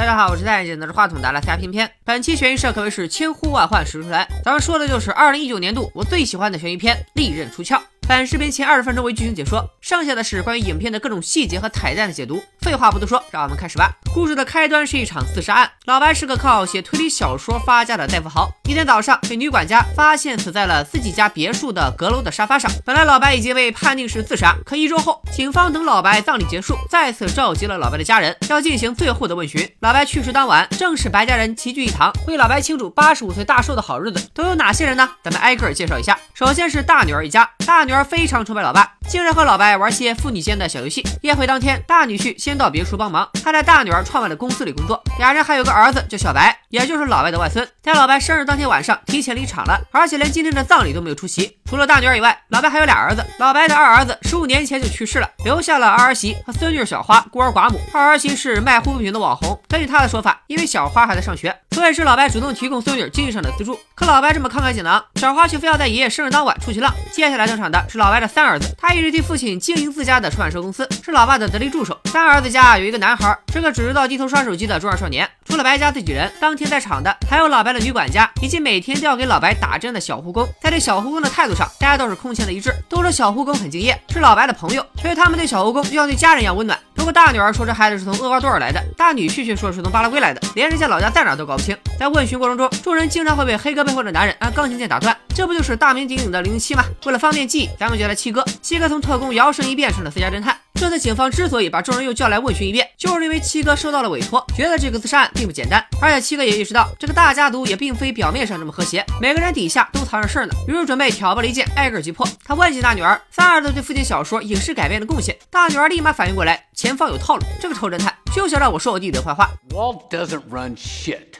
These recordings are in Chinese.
大家好，我是戴眼镜拿着话筒的拉斯加偏偏。本期悬疑社可谓是千呼万唤始出来，咱们说的就是二零一九年度我最喜欢的悬疑片《利刃出鞘》。本视频前二十分钟为剧情解说，剩下的是关于影片的各种细节和彩蛋的解读。废话不多说，让我们开始吧。故事的开端是一场自杀案。老白是个靠写推理小说发家的大富豪。一天早上，被女管家发现死在了自己家别墅的阁楼的沙发上。本来老白已经被判定是自杀，可一周后，警方等老白葬礼结束，再次召集了老白的家人，要进行最后的问询。老白去世当晚，正是白家人齐聚一堂，为老白庆祝八十五岁大寿的好日子。都有哪些人呢？咱们挨个介绍一下。首先是大女儿一家，大女儿非常崇拜老爸，经常和老白玩些父女间的小游戏。宴会当天，大女婿先到别墅帮忙，他在大女儿创办的公司里工作。俩人还有个儿子叫小白，也就是老白的外孙。在老白生日当天晚上提前离场了，而且连今天的葬礼都没有出席。除了大女儿以外，老白还有俩儿子。老白的二儿子十五年前就去世了，留下了二儿媳和孙女小花，孤儿寡母。二儿媳是卖护肤品的网红，根据她的说法，因为小花还在上学，所以是老白主动提供孙女经济上的资助。可老白这么慷慨解囊，小花却非要在爷爷生日当晚出去浪。接下来登场的是老白的三儿子，他一直替父亲经营自家的出版社公司，是老爸的得力助手。三儿子家有一个男孩，是个只知道低头刷手机的中二少年。除了白家自己人，当天在场的还有老白的女管家，以及每天都要给老白打针的小护工。在对小护工的态度上，大家都是空前的一致，都说小护工很敬业，是老白的朋友，所以他们对小护工就像对家人一样温暖。不过大女儿说这孩子是从厄瓜多尔来的，大女婿却说是从巴拉圭来的，连人家老家在哪都搞不清。在问询过程中，众人经常会被黑哥背后的男人按钢琴键打断，这不就是大名鼎鼎的零零七吗？为了方便记忆，咱们就来七哥。七哥从特工摇身一变成了私家侦探。这次警方之所以把众人又叫来问询一遍，就是因为七哥收到了委托，觉得这个自杀案并不简单，而且七哥也意识到这个大家族也并非表面上这么和谐，每个人底下都藏着事儿呢。于是准备挑拨离间，挨个击破。他问起大女儿三儿子对父亲小说影视改编的贡献，大女儿立马反应过来，前方有套路，这个臭侦探就想让我说我弟弟的坏话。Walt doesn't run shit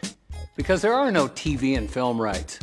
because there are no TV and film right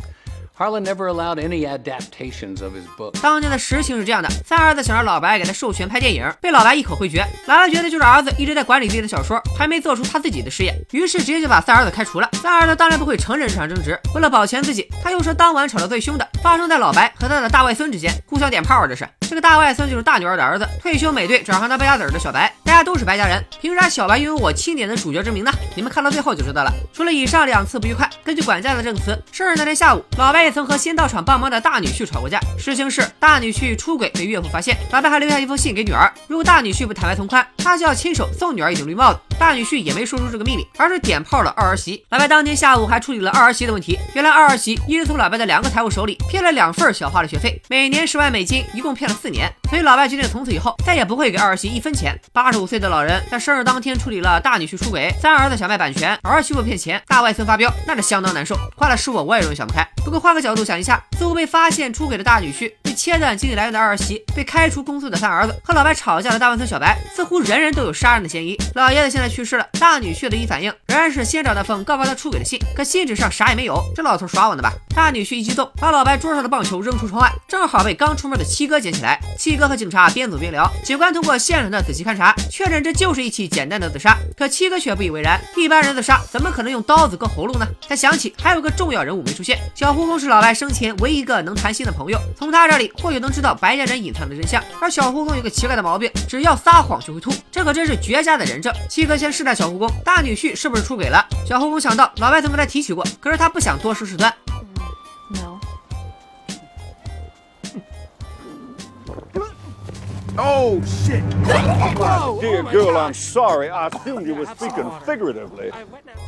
Harlan never allowed any adaptations of his book. 当年的实情是这样的：三儿子想让老白给他授权拍电影，被老白一口回绝。老白觉得就是儿子一直在管理自己的小说，还没做出他自己的事业，于是直接就把三儿子开除了。三儿子当然不会承认这场争执，为了保全自己，他又说当晚吵得最凶的发生在老白和他的大外孙之间，互相点炮啊！这是这个大外孙就是大女儿的儿子，退休美队转行当败家子儿的小白。大家都是白家人，凭啥小白拥有我钦点的主角之名呢？你们看到最后就知道了。除了以上两次不愉快，根据管家的证词，生日那天下午，老白。也曾和先到场帮忙的大女婿吵过架。实情是大女婿出轨被岳父发现，老白还留下一封信给女儿，如果大女婿不坦白从宽，他就要亲手送女儿一顶绿帽子。大女婿也没说出这个秘密，而是点炮了二儿媳。老白当天下午还处理了二儿媳的问题。原来二儿媳一直从老白的两个财务手里骗了两份小花的学费，每年十万美金，一共骗了四年。所以老白决定从此以后再也不会给二儿媳一分钱。八十五岁的老人在生日当天处理了大女婿出轨，三儿子想卖版权，儿媳妇骗钱，大外孙发飙，那是相当难受。换了是我，我也容易想不开。不过换个角度想一下，似乎被发现出轨的大女婿，被切断经济来源的二儿媳，被开除公司的三儿子，和老白吵架的大外孙小白，似乎人人都有杀人的嫌疑。老爷子现在去世了，大女婿的一反应仍然是先找那封告发他出轨的信，可信纸上啥也没有，这老头耍我呢吧？大女婿一激动，把老白桌上的棒球扔出窗外，正好被刚出门的七哥捡起来。七哥和警察边走边聊，警官通过现场的仔细勘查，确认这就是一起简单的自杀。可七哥却不以为然，一般人自杀怎么可能用刀子割喉咙呢？他想起还有个重要人物没出现，小护工是老白生前唯一一个能谈心的朋友，从他这里或许能知道白家人隐藏的真相。而小护工有个奇怪的毛病，只要撒谎就会吐，这可真是绝佳的人证。七哥先试探小护工，大女婿是不是出轨了？小护工想到老白曾跟他提起过，可是他不想多说事端。Oh shit! My dear girl, I'm sorry. I assumed you were speaking figuratively.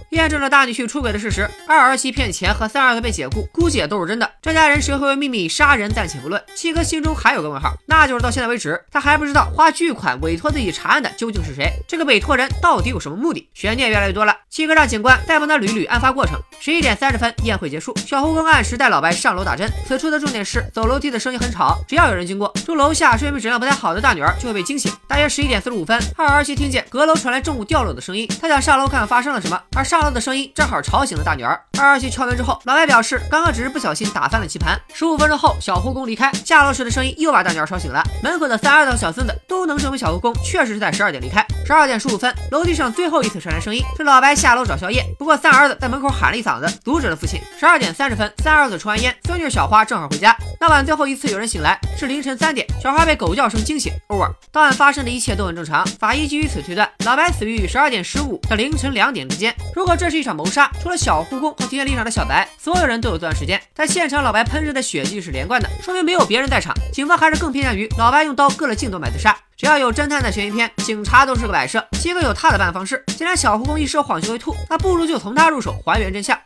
验证了大女婿出轨的事实，二儿媳骗钱和三儿子被解雇，估计也都是真的。这家人谁会为秘密杀人暂且不论，七哥心中还有个问号，那就是到现在为止，他还不知道花巨款委托自己查案的究竟是谁，这个委托人到底有什么目的？悬念越来越多了。七哥让警官再帮他捋捋案发过程。十一点三十分，宴会结束，小胡哥按时带老白上楼打针。此处的重点是，走楼梯的声音很吵，只要有人经过，住楼下睡眠质量不太好的大女儿就会被惊醒。大约十一点四十五分，二儿媳听见阁楼传来重物掉落的声音，她想上楼看看发生了什么，而上楼的声音正好吵醒了大女儿。二儿媳敲门之后，老白表示刚刚只是不小心打翻了棋盘。十五分钟后，小护工离开，下楼时的声音又把大女儿吵醒了。门口的三儿子和小孙子都能证明小护工确实是在十二点离开。十二点十五分，楼梯上最后一次传来声音，是老白下楼找宵夜。不过三儿子在门口喊了一嗓子，阻止了父亲。十二点三十分，三儿子抽完烟，孙女小花正好回家。那晚最后一次有人醒来是凌晨三点，小花被狗叫声惊醒。over。当晚发生的一切都很正常，法医基于此推断，老白死于十二点十五到凌晨两点之间。如果这是一场谋杀，除了小护工和停电离场的小白，所有人都有作案时间。但现场老白喷射的血迹是连贯的，说明没有别人在场。警方还是更偏向于老白用刀割了镜头买自杀。只要有侦探的悬疑片，警察都是个摆设。七哥有他的办案方式，既然小护工一时恍神为吐，那不如就从他入手还原真相。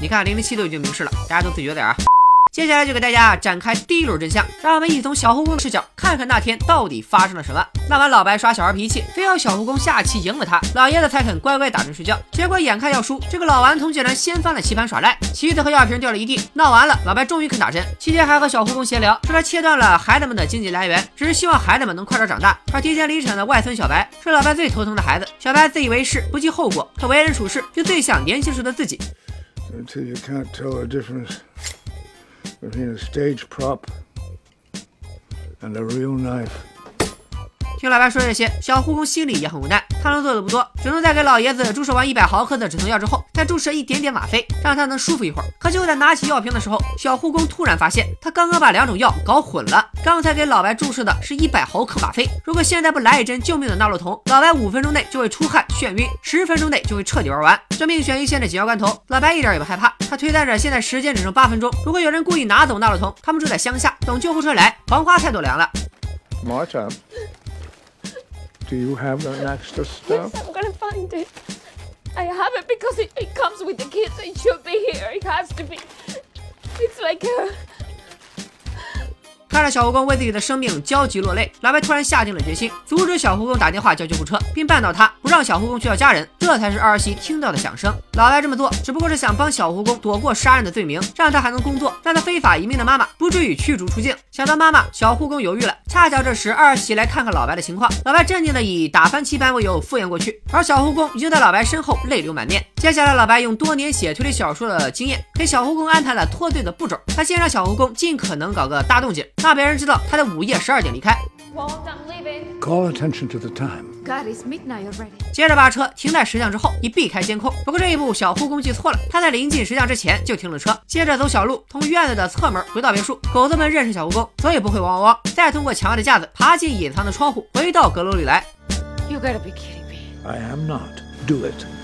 你看，零零七都已经明示了，大家都自觉点啊。接下来就给大家展开第一轮真相，让我们一起从小护工的视角看看那天到底发生了什么。那晚老白耍小孩脾气，非要小护工下棋赢了他，老爷子才肯乖乖打针睡觉。结果眼看要输，这个老顽童竟然掀翻了棋盘耍赖，棋子和药瓶掉了一地。闹完了，老白终于肯打针，期间还和小护工闲聊，说他切断了孩子们的经济来源，只是希望孩子们能快点长大。而提前离产的外孙小白是老白最头疼的孩子，小白自以为是，不计后果，可为人处事就最像年轻时的自己。Between a stage prop and a real knife. 听老白说这些，小护工心里也很无奈。他能做的不多，只能在给老爷子注射完一百毫克的止疼药之后，再注射一点点吗啡，让他能舒服一会儿。可就在拿起药瓶的时候，小护工突然发现，他刚刚把两种药搞混了。刚才给老白注射的是一百毫克吗啡，如果现在不来一针救命的纳洛酮，老白五分钟内就会出汗眩晕，十分钟内就会彻底玩完。这命悬一线的紧要关头，老白一点也不害怕。他推断着现在时间只剩八分钟，如果有人故意拿走纳洛酮，他们住在乡下，等救护车来，黄花菜都凉了。Do you have that extra stuff? Yes, I'm gonna find it. I have it because it, it comes with the kids. It should be here. It has to be. It's like a 看着小护工为自己的生命焦急落泪，老白突然下定了决心，阻止小护工打电话叫救护车，并绊倒他，不让小护工去叫家人。这才是儿媳听到的响声。老白这么做，只不过是想帮小护工躲过杀人的罪名，让他还能工作，让他非法移民的妈妈不至于驱逐出境。想到妈妈，小护工犹豫了。恰巧这时二媳来看看老白的情况，老白镇定的以打翻棋盘为由敷衍过去，而小护工已经在老白身后泪流满面。接下来，老白用多年写推理小说的经验，给小护工安排了脱罪的步骤。他先让小护工尽可能搞个大动静，让别人知道他在午夜十二点离开。Call attention to the time. God, it's midnight already. 接着把车停在石像之后，以避开监控。不过这一步小护工记错了，他在临近石像之前就停了车，接着走小路，从院子的侧门回到别墅。狗子们认识小护工，所以不会汪汪汪。再通过墙外的架子爬进隐藏的窗户，回到阁楼里来。You gotta be kidding me. I am not. Do it.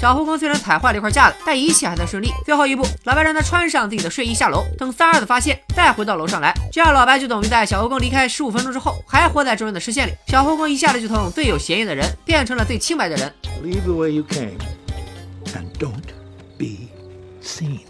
小护工虽然踩坏了一块架子，但一切还算顺利。最后一步，老白让他穿上自己的睡衣下楼，等三儿子发现，再回到楼上来。这样老白就等于在小护工离开十五分钟之后，还活在众人的视线里。小护工一下子就从最有嫌疑的人变成了最清白的人。Leave the way you came, and don't be seen.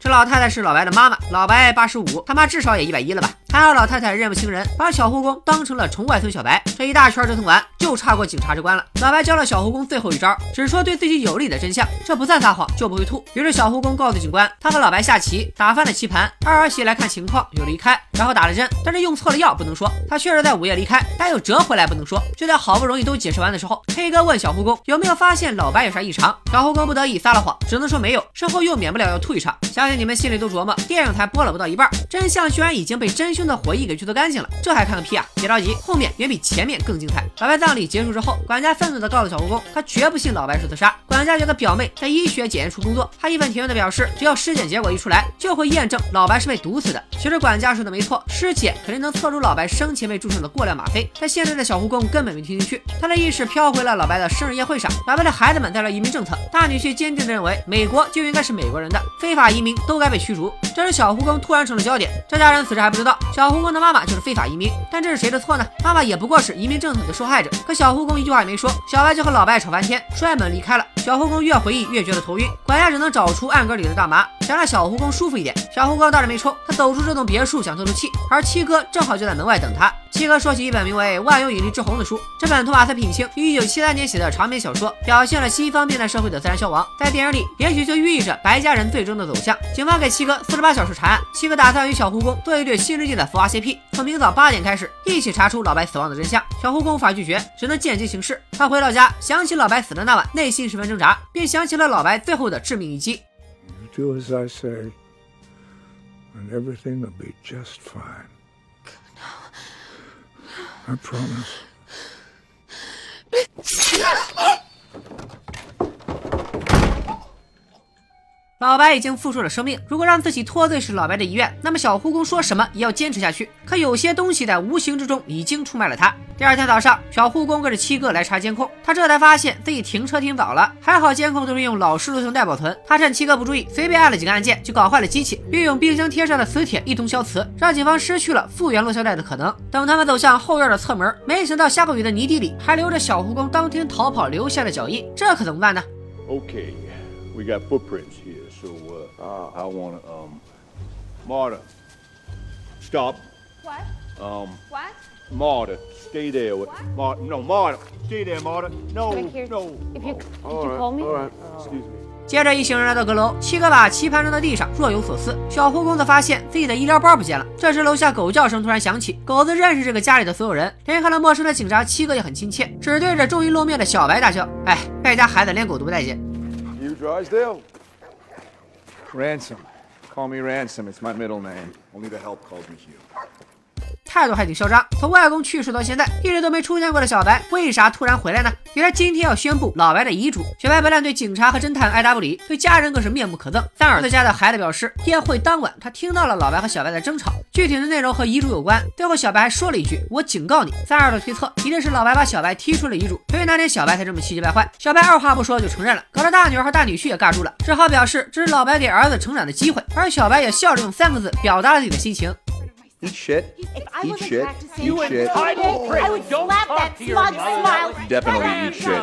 这老太太是老白的妈妈，老白八十五，他妈至少也一百一了吧？还好老太太认不清人，把小护工当成了宠外孙小白。这一大圈折腾完，就差过警察这关了。老白教了小护工最后一招，只说对自己有利的真相，这不算撒谎就不会吐。于是小护工告诉警官，他和老白下棋，打翻了棋盘，二儿媳来看情况，有离开，然后打了针，但是用错了药，不能说。他确实在午夜离开，但又折回来，不能说。就在好不容易都解释完的时候，黑哥问小护工有没有发现老白有啥异常，小护工不得已撒了谎，只能说没有，身后又免不了要吐一场。相信你们心里都琢磨，电影才播了不到一半，真相居然已经被真凶的回忆给剧透干净了，这还看个屁啊！别着急，后面远比前面更精彩。老白葬礼结束之后，管家愤怒地告诉小护工，他绝不信老白是自杀。管家觉得表妹在医学检验处工作，他义愤填膺地表示，只要尸检结果一出来，就会验证老白是被毒死的。其实管家说的没错，尸检肯定能测出老白生前被注射的过量吗啡，但现在的小护工根本没听进去，他的意识飘回了老白的生日宴会上。老白的孩子们带来移民政策，大女婿坚定地认为，美国就应该是美国人的，非法移民都该被驱逐。这时小护工突然成了焦点，这家人此时还不知道，小护工的妈妈就是非法移民，但这是谁的错呢？妈妈也不过是移民政策的受害者。可小护工一句话也没说，小白就和老白吵翻天，摔门离开了。小护工越回忆越觉得头晕，管家只能找出暗格里的大麻，想让小护工舒服一点。小护工倒是没抽，他走出这栋别墅想透透气，而七哥正好就在门外等他。七哥说起一本名为《万有引力之虹》的书，这本托马斯品清于一九七三年写的长篇小说，表现了西方变态社会的自然消亡。在电影里，也许就寓意着白家人最终的走向。警方给七哥四十八小时查案，七哥打算与小护工做一对新世纪的福娃 CP，从明早八点开始一起查出老白死亡的真相。小护工无法拒绝，只能见机行事。他回到家，想起老白死的那晚，内心十分挣扎，并想起了老白最后的致命一击。Do as I say, and everything will be just fine. I promise. 老白已经付出了生命，如果让自己脱罪是老白的遗愿，那么小护工说什么也要坚持下去。可有些东西在无形之中已经出卖了他。第二天早上，小护工跟着七哥来查监控，他这才发现自己停车停早了，还好监控都是用老式录像带保存。他趁七哥不注意，随便按了几个按键就搞坏了机器，并用冰箱贴上的磁铁一通消磁，让警方失去了复原录像带的可能。等他们走向后院的侧门，没想到下过雨的泥地里还留着小护工当天逃跑留下的脚印，这可怎么办呢？ok we got footprints here, so uh, I want to um, Marta, stop. What? Um, What? Marta, stay there. With, Marta, no, Marta, stay there, Marta. No, no. If you did you right, call me? All right, excuse me. 接着，一行人来到阁楼，七哥把棋盘扔到地上，若有所思。小护工则发现自己的医疗包不见了。这时，楼下狗叫声突然响起，狗子认识这个家里的所有人，连看到陌生的警察，七哥也很亲切，只对着终于露面的小白大笑：“哎，败家孩子连狗都不待见。” Ransom. Call me Ransom. It's my middle name. Only the help calls me Hugh. 态度还挺嚣张。从外公去世到现在，一直都没出现过的小白，为啥突然回来呢？原来今天要宣布老白的遗嘱。小白不但对警察和侦探爱答不理，对家人更是面目可憎。三儿子家的孩子表示，宴会当晚他听到了老白和小白的争吵，具体的内容和遗嘱有关。最后小白还说了一句：“我警告你。”三儿子推测，一定是老白把小白踢出了遗嘱，所以那天小白才这么气急败坏。小白二话不说就承认了，搞得大女儿和大女婿也尬住了，只好表示这是老白给儿子成长的机会。而小白也笑着用三个字表达了自己的心情。Eat shit. If I Eat wasn't shit. practicing, Eat shit. I would slap that smug smile. Definitely eat shit.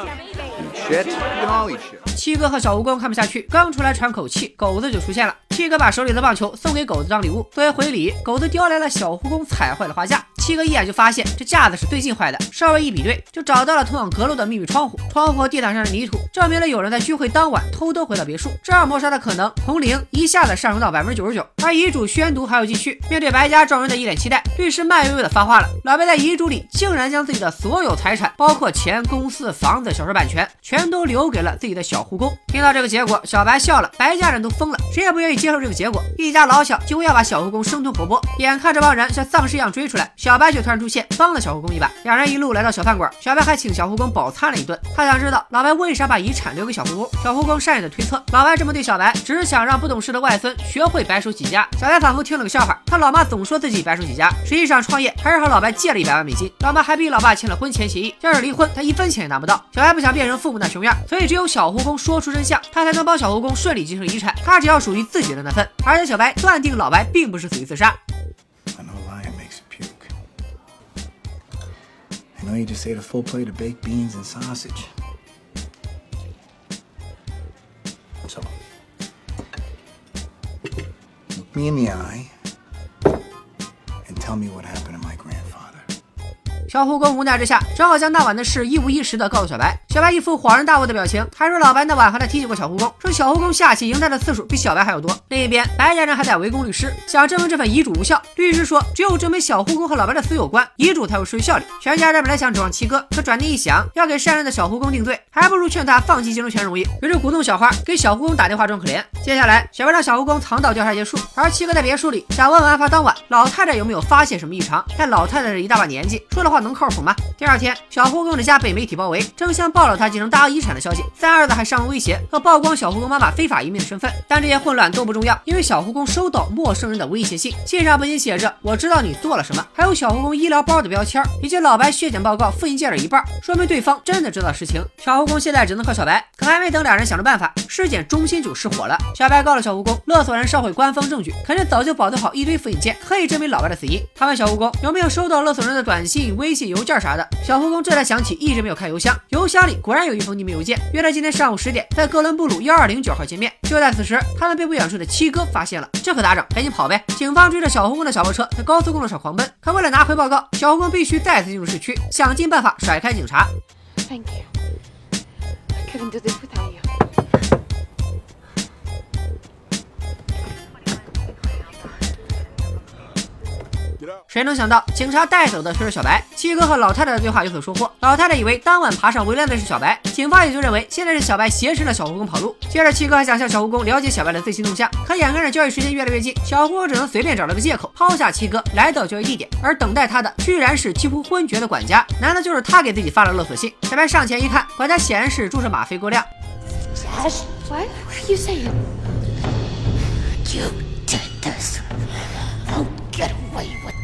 Eat shit. We can all eat shit. 七哥和小蜈蚣看不下去，刚出来喘口气，狗子就出现了。七哥把手里的棒球送给狗子当礼物，作为回礼，狗子叼来了小蜈蚣踩坏的花架。七哥一眼就发现这架子是最近坏的，稍微一比对，就找到了通往阁楼的秘密窗户。窗户和地毯上的泥土证明了有人在聚会当晚偷偷回到别墅，这样谋杀的可能从零一下子上升到百分之九十九。而遗嘱宣读还要继续，面对白家众人的一脸期待，律师慢悠悠的发话了：老白在遗嘱里竟然将自己的所有财产，包括钱、公司、房子、小说版权，全都留给了自己的小护工。听到这个结果，小白笑了，白家人都疯了，谁也不愿意接受这个结果，一家老小几乎要把小护工生吞活剥。眼看这帮人像丧尸一样追出来，小白却突然出现，帮了小护工一把。两人一路来到小饭馆，小白还请小护工饱餐了一顿。他想知道老白为啥把遗产留给小护工。小护工善意的推测，老白这么对小白，只是想让不懂事的外孙学会白手起家。小白仿佛听了个笑话，他老妈总说自己白手起家，实际上创业还是和老白借了一百万美金。老妈还逼老爸签了婚前协议，要是离婚，他一分钱也拿不到。小白不想变成父母那熊样，所以只有小护工说出真相，他才能帮小护工顺利继承遗产，他只要属于自己的那份。而且小白断定老白并不是死于自杀。I know lying makes you puke. I know you just ate a full plate of baked beans and sausage. So, look me in the eye me what happened to my. 小护工无奈之下，只好将那晚的事一五一十的告诉小白。小白一副恍然大悟的表情，还说老白那晚还在提醒过小护工，说小护工下棋赢他的次数比小白还要多。另一边，白家人还在围攻律师，想证明这份遗嘱无效。律师说，只有证明小护工和老白的死有关，遗嘱才会失去效力。全家人本来想指望七哥，可转念一想，要给善良的小护工定罪，还不如劝他放弃继承权容易。于是鼓动小花给小护工打电话装可怜。接下来，小白让小护工藏到调查结束，而七哥在别墅里想问问案发当晚老太太有没有发现什么异常。但老太太这一大把年纪，说的话能靠谱吗？第二天，小护工的家被媒体包围，争相报了他继承大额遗产的消息。三儿子还上门威胁要曝光小护工妈妈非法移民的身份。但这些混乱都不重要，因为小护工收到陌生人的威胁信，信上不仅写着“我知道你做了什么”，还有小护工医疗包的标签，以及老白血检报告复印件的一半，说明对方真的知道实情。小护工现在只能靠小白，可还没等两人想着办法，尸检中心就失火了。小白告了小护工，勒索人烧毁官方证据，肯定早就保存好一堆复印件，可以证明老白的死因。他问小护工有没有收到勒索人的短信、微微信、邮件啥的，小护工这才想起一直没有看邮箱，邮箱里果然有一封匿名邮件，约他今天上午十点在哥伦布路幺二零九号见面。就在此时，他们被不远处的七哥发现了，这可咋整？赶紧跑呗！警方追着小护工的小破车在高速公路上狂奔，可为了拿回报告，小护工必须再次进入市区，想尽办法甩开警察。Thank you. I couldn't do this without you. 谁能想到，警察带走的却是小白。七哥和老太太的对话有所收获，老太太以为当晚爬上围栏的是小白，警方也就认为现在是小白挟持了小护工跑路。接着，七哥还想向小护工了解小白的最新动向，可眼看着交易时间越来越近，小护工只能随便找了个借口抛下七哥，来到交易地点，而等待他的居然是几乎昏厥的管家。难道就是他给自己发了勒索信？小白上前一看，管家显然是注射吗啡过量。What? are you saying? You did this. Won't get away with.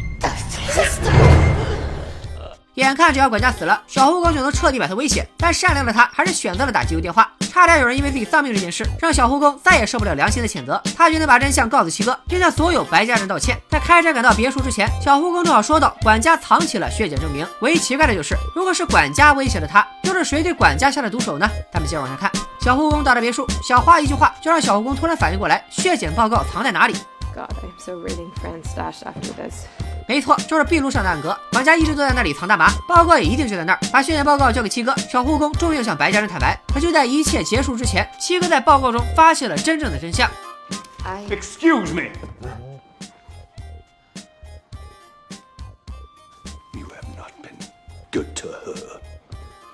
眼看只要管家死了，小护工就能彻底摆脱威胁，但善良的他还是选择了打急救电话。差点有人因为自己丧命这件事，让小护工再也受不了良心的谴责。他决定把真相告诉七哥，并向所有白家人道歉。在开车赶到别墅之前，小护工正好说到管家藏起了血检证明。唯一奇怪的就是，如果是管家威胁了他，又是谁对管家下的毒手呢？咱们接着往下看。小护工到了别墅，小花一句话就让小护工突然反应过来，血检报告藏在哪里。God, I'm so reading Fran's stash after this. 没错，就是壁炉上的暗格。管家一直都在那里藏大麻，报告也一定就在那儿。把血检报告交给七哥，小护工终于向白家人坦白。可就在一切结束之前，七哥在报告中发现了真正的真相。Excuse me. You have not been good to her.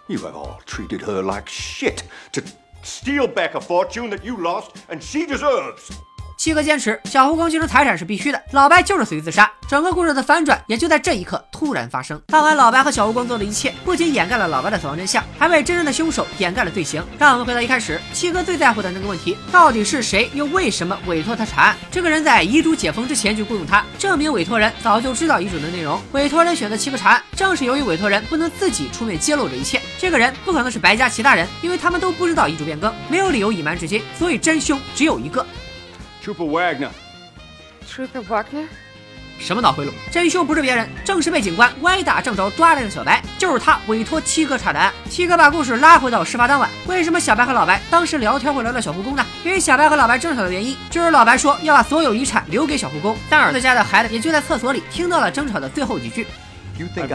You have all treated her like shit to steal back a fortune that you lost and she deserves. 七哥坚持小护工继承财产是必须的，老白就是随意自杀。整个故事的反转也就在这一刻突然发生。看完老白和小护工做的一切，不仅掩盖了老白的死亡真相，还为真正的凶手掩盖了罪行。让我们回到一开始，七哥最在乎的那个问题，到底是谁又为什么委托他查案？这个人在遗嘱解封之前就雇佣他，证明委托人早就知道遗嘱的内容。委托人选择七哥查案，正是由于委托人不能自己出面揭露这一切。这个人不可能是白家其他人，因为他们都不知道遗嘱变更，没有理由隐瞒至今，所以真凶只有一个。Trooper Wagner. Trooper Wagner? 什么脑回路？真凶不是别人，正是被警官歪打正着抓来的小白，就是他委托七哥查的案。七哥把故事拉回到事发当晚，为什么小白和老白当时聊天会聊到小护工呢？因为小白和老白争吵的原因，就是老白说要把所有遗产留给小护工，但儿子家的孩子也就在厕所里听到了争吵的最后几句。You think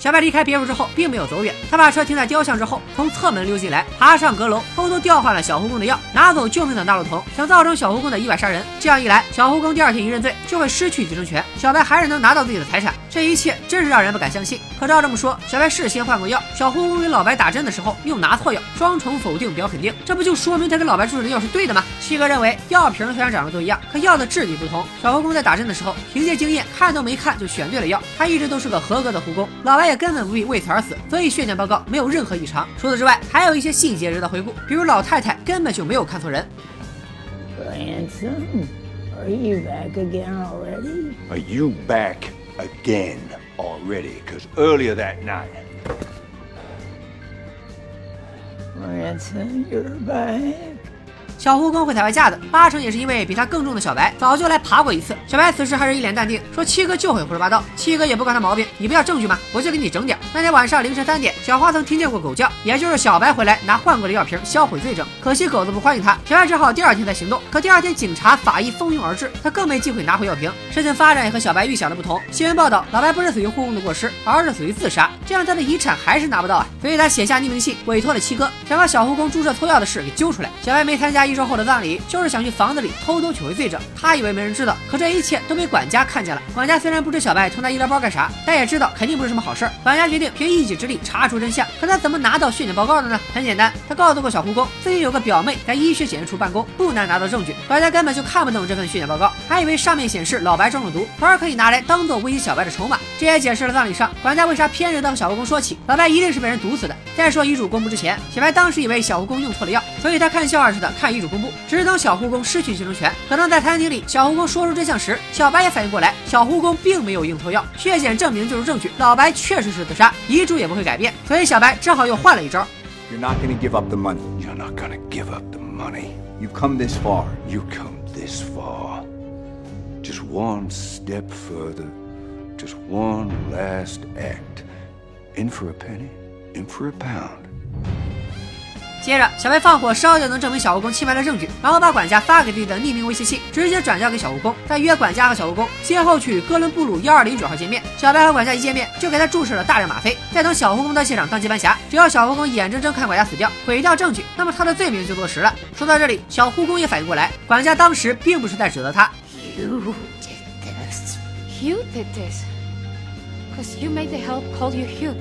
小白离开别墅之后，并没有走远，他把车停在雕像之后，从侧门溜进来，爬上阁楼，偷偷调换了小护工的药，拿走救命的纳洛酮，想造成小护工的意外杀人。这样一来，小护工第二天一认罪，就会失去继承权，小白还是能拿到自己的财产。这一切真是让人不敢相信。可照这么说，小白事先换过药，小护工给老白打针的时候又拿错药，双重否定表肯定，这不就说明他给老白注射的药是对的吗？七哥认为药瓶虽然长得都一样，可药的质地不同。小护工在打针的时候，凭借经验看都没看就选对了药，他一直都是个合格的护工，老白也根本不必为此而死，所以血检报告没有任何异常。除此之外，还有一些细节值得回顾，比如老太太根本就没有看错人。Ransom, are you back again already? Are you back again already? Because earlier that night, Ransom, you're back. 小护工会踩外架子，八成也是因为比他更重的小白早就来爬过一次。小白此时还是一脸淡定，说七哥就会胡说八道。七哥也不管他毛病，你不要证据吗？我就给你整点。那天晚上凌晨三点，小花曾听见过狗叫，也就是小白回来拿换过的药瓶销毁罪证。可惜狗子不欢迎他，小白只好第二天再行动。可第二天警察法医蜂拥而至，他更没机会拿回药瓶。事情发展也和小白预想的不同。新闻报道，老白不是死于护工的过失，而是死于自杀，这样他的遗产还是拿不到啊。所以他写下匿名信，委托了七哥，想把小护工注射错药的事给揪出来。小白没参加一周后的葬礼，就是想去房子里偷偷取回罪证。他以为没人知道，可这一切都被管家看见了。管家虽然不知小白偷拿医疗包干啥，但也知道肯定不是什么好事儿。管家决定凭一己之力查出真相。可他怎么拿到血检报告的呢？很简单，他告诉过小护工，自己有个表妹在医学检验处办公，不难拿到证据。管家根本就看不懂这份血检报告，还以为上面显示老白中了毒，从而可以拿来当做威胁小白的筹码。这也解释了葬礼上管家为啥偏着当小护工说起老白一定是被人毒死的。再说遗嘱公布之前，小白当时以为小护工用错了药，所以他看笑话似的看遗嘱公布，只等小护工失去继承权。可能在餐厅里，小护工说出真相时，小白也反应过来，小护工并没有用错药，血检证明就是证据，老白确实是自杀，遗嘱也不会改变，所以小白只好又换了一招。You're not gonna give up the money. you're not gonna give up the money. You've come this far. You come this far. Just one step further. Just one last act. In for a penny, in for a pound. 接着，小白放火烧掉能证明小护工清白的证据，然后把管家发给自己的匿名威胁信直接转交给小护工，再约管家和小护工先后去哥伦布鲁幺二零九号见面。小白和管家一见面就给他注射了大量吗啡，再等小护工到现场当接班侠，只要小护工眼睁睁看管家死掉，毁掉证据，那么他的罪名就坐实了。说到这里，小护工也反应过来，管家当时并不是在指责他。You did this. You did this. Cause you made the help call you Hugh.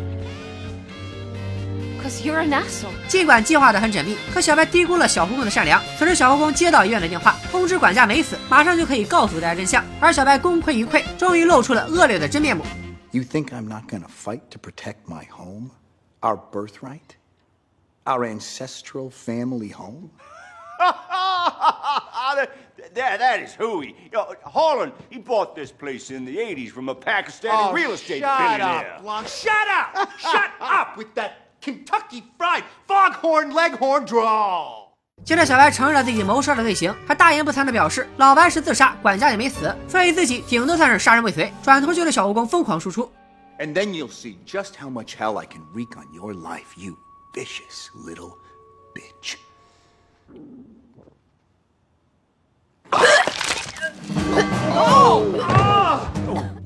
Because you're an asshole. 尽管计划的很缜密，可小白低估了小护工的善良。此时，小护工接到医院的电话，通知管家没死，马上就可以告诉大家真相。而小白功亏一篑，终于露出了恶劣的真面目。 You think I'm not gonna fight to protect my home? Our birthright? Our ancestral family home? that, that, that is hooey. You know, Harlan, he bought this place in the 80s from a Pakistani real estate shut billionaire. up, Blanc. Shut up! shut up with that Kentucky Fried Foghorn Leghorn drawl. 接着，小白承认了自己谋杀的罪行，还大言不惭地表示老白是自杀，管家也没死，所以自己顶多算是杀人未遂。转头就对小护工疯狂输出。 And then you'll see just how much hell I can wreak on your life, you vicious little bitch.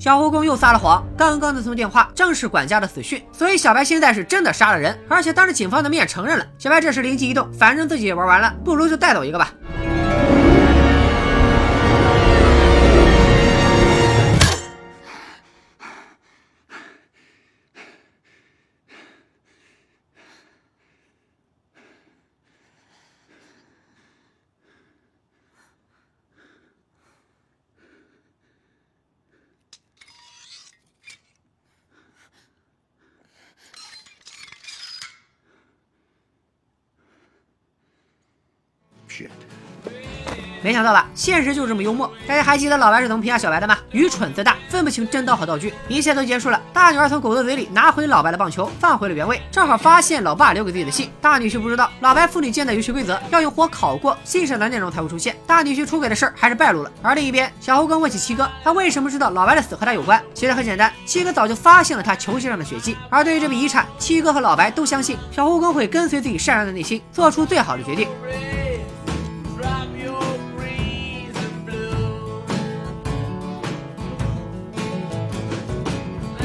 小护工又撒了谎，刚刚那通电话正是管家的死讯，所以小白现在是真的杀了人，而且当着警方的面承认了。小白这时灵机一动，反正自己也玩完了，不如就带走一个吧。没想到吧，现实就这么幽默。大家还记得老白是怎么评价小白的吗？愚蠢自大，分不清真刀和道具。一切都结束了，大女儿从狗子嘴里拿回老白的棒球，放回了原位，正好发现老爸留给自己的信。大女婿不知道，老白父女间的游戏规则要用火烤过，信上的内容才会出现。大女婿出轨的事儿还是败露了。而另一边，小胡刚问起七哥，他为什么知道老白的死和他有关？其实很简单，七哥早就发现了他球鞋上的血迹。而对于这笔遗产，七哥和老白都相信小胡刚会跟随自己善良的内心，做出最好的决定。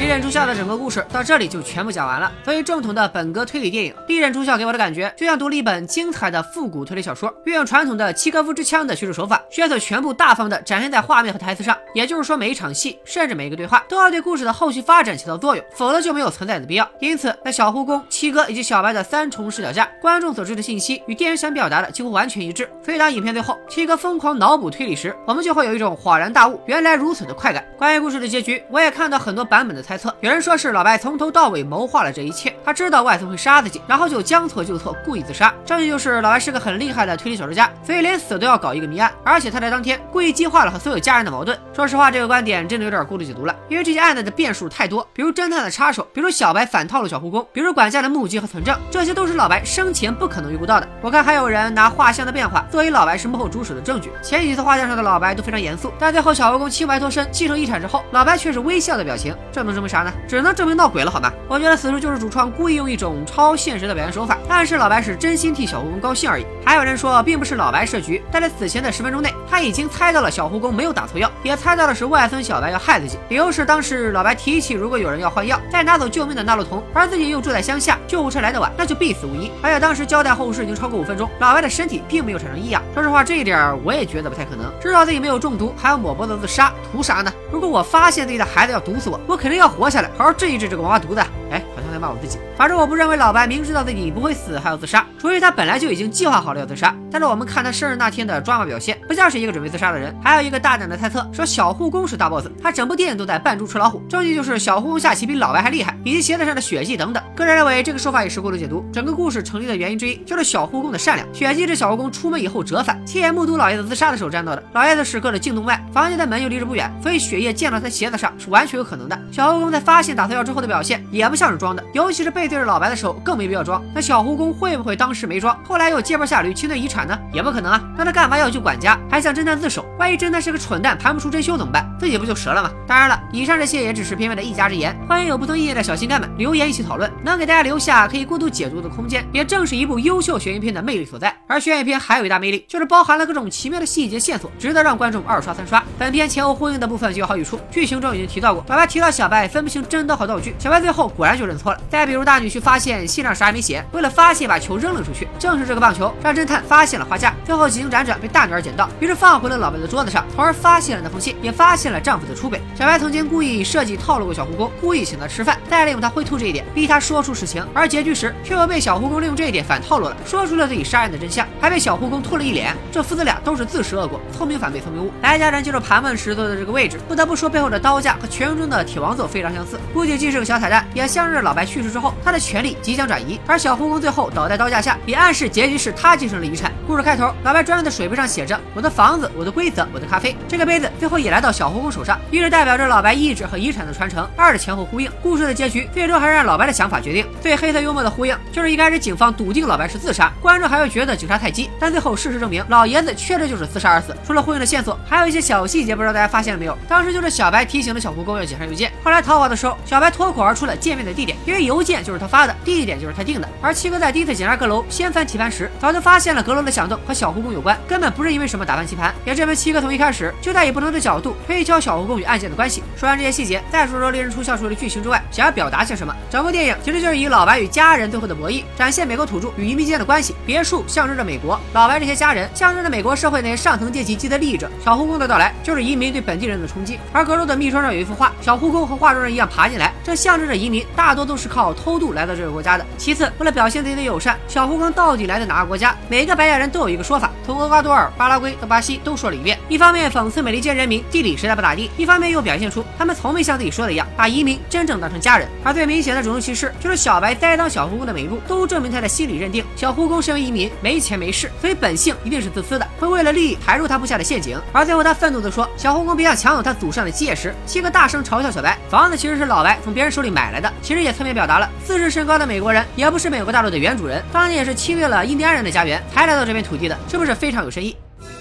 利刃出鞘的整个故事到这里就全部讲完了。作为正统的本格推理电影，《利刃出鞘》给我的感觉就像读了一本精彩的复古推理小说，运用传统的契诃夫之枪的叙述手法，角色全部大方的展现在画面和台词上。也就是说，每一场戏，甚至每一个对话，都要对故事的后续发展起到作用，否则就没有存在的必要。因此，在小护工、七哥以及小白的三重视角下，观众所知的信息与电影想表达的几乎完全一致。所以，当影片最后七哥疯狂脑补推理时，我们就会有一种恍然大悟，原来如此的快感。关于故事的结局，我也看到很多版本的猜测，有人说是老白从头到尾谋划了这一切，他知道外孙会杀自己，然后就将错就错，故意自杀。证据就是老白是个很厉害的推理小说家，所以连死都要搞一个谜案，而且他在当天故意激化了和所有家人的矛盾。说实话，这个观点真的有点过度解读了，因为这些案子的变数太多，比如侦探的插手，比如小白反套路小护工，比如管家的目击和存证，这些都是老白生前不可能预估到的。我看还有人拿画像的变化作为老白是幕后主使的证据。前几次画像上的老白都非常严肃，但最后小护工清白脱身继承遗产之后，老白却是微笑的表情，这能证明啥呢？只能证明闹鬼了好吗？我觉得此处就是主创故意用一种超现实的表现手法，暗示老白是真心替小护工高兴而已。还有人说，并不是老白设局，但在死前的十分钟内，他已经猜到了小护工没有打错药，也猜到了是外孙小白要害自己。理由是当时老白提起，如果有人要换药，再拿走救命的纳洛酮，而自己又住在乡下，救护车来得晚，那就必死无疑。而且当时交代后事已经超过五分钟，老白的身体并没有产生异样。说实话，这一点我也觉得不太可能。知道自己没有中毒，还要抹脖子自杀，图啥呢？如果我发现自己的孩子要毒死我，我肯定要活下来，好好治一治这个王八犊子。哎，骂我自己。反正我不认为老白明知道自己不会死还要自杀，除非他本来就已经计划好了要自杀。但是我们看他生日那天的抓马表现，不像是一个准备自杀的人。还有一个大胆的猜测，说小护工是大 boss，他整部电影都在扮猪吃老虎。证据就是小护工下棋比老白还厉害，以及鞋子上的血迹等等。个人认为这个说法也是过度解读。整个故事成立的原因之一就是小护工的善良。血迹是小护工出门以后折返，亲眼目睹老爷子自杀的时候沾到的。老爷子是割了颈动脉，房间的门又离着不远，所以血液溅到他鞋子上是完全有可能的。小护工在发现打错药之后的表现也不像是装的。尤其是背对着老白的时候更没必要装。那小胡公会不会当时没装，后来又借坡下驴侵吞遗产呢？也不可能啊！那他干嘛要救管家，还向侦探自首？万一侦探是个蠢蛋，盘不出真凶怎么办？自己不就折了吗？当然了，以上这些也只是片面的一家之言，欢迎有不同意见的小心肝们留言一起讨论，能给大家留下可以过度解读的空间，也正是一部优秀悬疑片的魅力所在。而悬疑片还有一大魅力，就是包含了各种奇妙的细节线索，值得让观众二刷三刷。本片前后呼应的部分就有好几处，剧情中已经提到过，老白提到小白分不清真刀和道具，小白最后果然就认错了。再比如大女婿发现信上啥也没写，为了发泄把球扔了出去，正是这个棒球让侦探发现了花架，最后几经辗转被大女儿捡到，于是放回了老白的桌子上，从而发现了那封信，也发现了丈夫的出轨。小白曾经故意设计套路过小护工，故意请他吃饭，再利用他会吐这一点，逼他说出实情，而结局时却又被小护工利用这一点反套路了，说出了自己杀人的真相，还被小护工吐了一脸。这父子俩都是自食恶果，聪明反被聪明误。白家人就着盘问时坐的这个位置，不得不说背后的刀架和全文中的铁王座非常相似，估计既是个小彩蛋，也像是老白去世之后他的权力即将转移，而小护工最后倒在刀架下，也暗示结局是他继承了遗产。故事开头，老白专用的水杯上写着“我的房子，我的规则，我的咖啡”，这个杯子最后也来到小护工手上，一是代表着老白意志和遗产的传承，二是前后呼应。故事的结局最终还是让老白的想法决定。最黑色幽默的呼应就是一开始警方笃定老白是自杀，观众还会觉得警察太鸡，但最后事实证明老爷子确实就是自杀而死。除了呼应的线索，还有一些小细节，不知道大家发现了没有？当时就是小白提醒了小护工要检查邮件，后来逃跑的时候，小白脱口而出了见面的地点，因为邮件就是他发的，地点就是他定的。而七哥在第一次检查阁楼掀翻棋盘时，早就发现了阁楼的响动和小护工有关，根本不是因为什么打翻棋盘，也证明七哥从一开始就在以不同的角度推敲小护工与案件的关系。说完这些细节，再说说令人出笑除了剧情之外，想要表达些什么？整部电影其实就是以老白与家人最后的博弈，展现美国土著与移民间的关系。别墅象征着美国，老白这些家人象征着美国社会那些上层阶级既得利益者。小护工的到来就是移民对本地人的冲击。而阁楼的密窗上有一幅画，小护工和画中人一样爬进来，这象征着移民大多都是靠偷渡来到这个国家的。其次，为了表现自己的友善，小护工到底来自哪个国家？每个白眼人都有一个说法，从厄瓜多尔、巴拉圭到巴西都说了一遍。一方面讽刺美利坚人民地理实在不咋地，一方面又表现出他们从没像自己说的一样，把移民真正当成家人。而最明显的种族歧视，就是小白栽赃小护工的每一步，都证明他的心理认定小护工身为移民没钱没势，所以本性一定是自私的，会为了利益抬入他布下的陷阱。而最后他愤怒地说：“小护工别想抢走他祖上的基业时，七哥大声嘲笑小白，房子其实是老白从别人手里买来的。其实也侧面表达了，自视甚高的美国人也不是美国大陆的原主人，当年也是侵略了印第安人的家园才来到这片土地的，是不是非常有深意？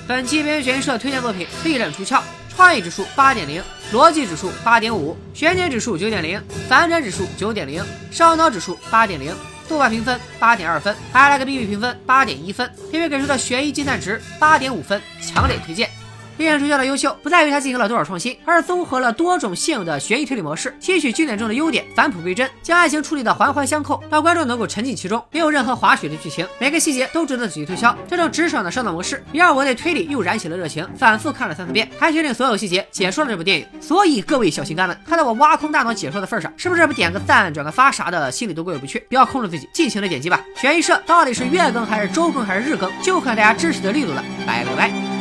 本期边缘悬疑社推荐作品《利刃出鞘》，创意指数八点零，逻辑指数八点五，悬念指数九点零，反转指数九点零，烧脑指数八点零。豆瓣评分八点二分，还来个 B B 评分八点一分，片片给出的悬疑计算值八点五分，强烈推荐。《利刃出鞘》的优秀不在于它进行了多少创新，而是综合了多种现有的悬疑推理模式，吸取经典中的优点，返璞归真，将爱情处理的环环相扣，让观众能够沉浸其中，没有任何划水的剧情，每个细节都值得仔细推敲。这种直爽的烧脑模式，也让我对推理又燃起了热情，反复看了三四遍，还决定所有细节解说了这部电影。所以各位小心肝们，看在我挖空大脑解说的份上，是不是不点个赞、转个发啥的，心里都过意不去？不要控制自己，尽情的点击吧。悬疑社到底是月更还是周更还是日更，就看大家支持的力度了。拜了个拜。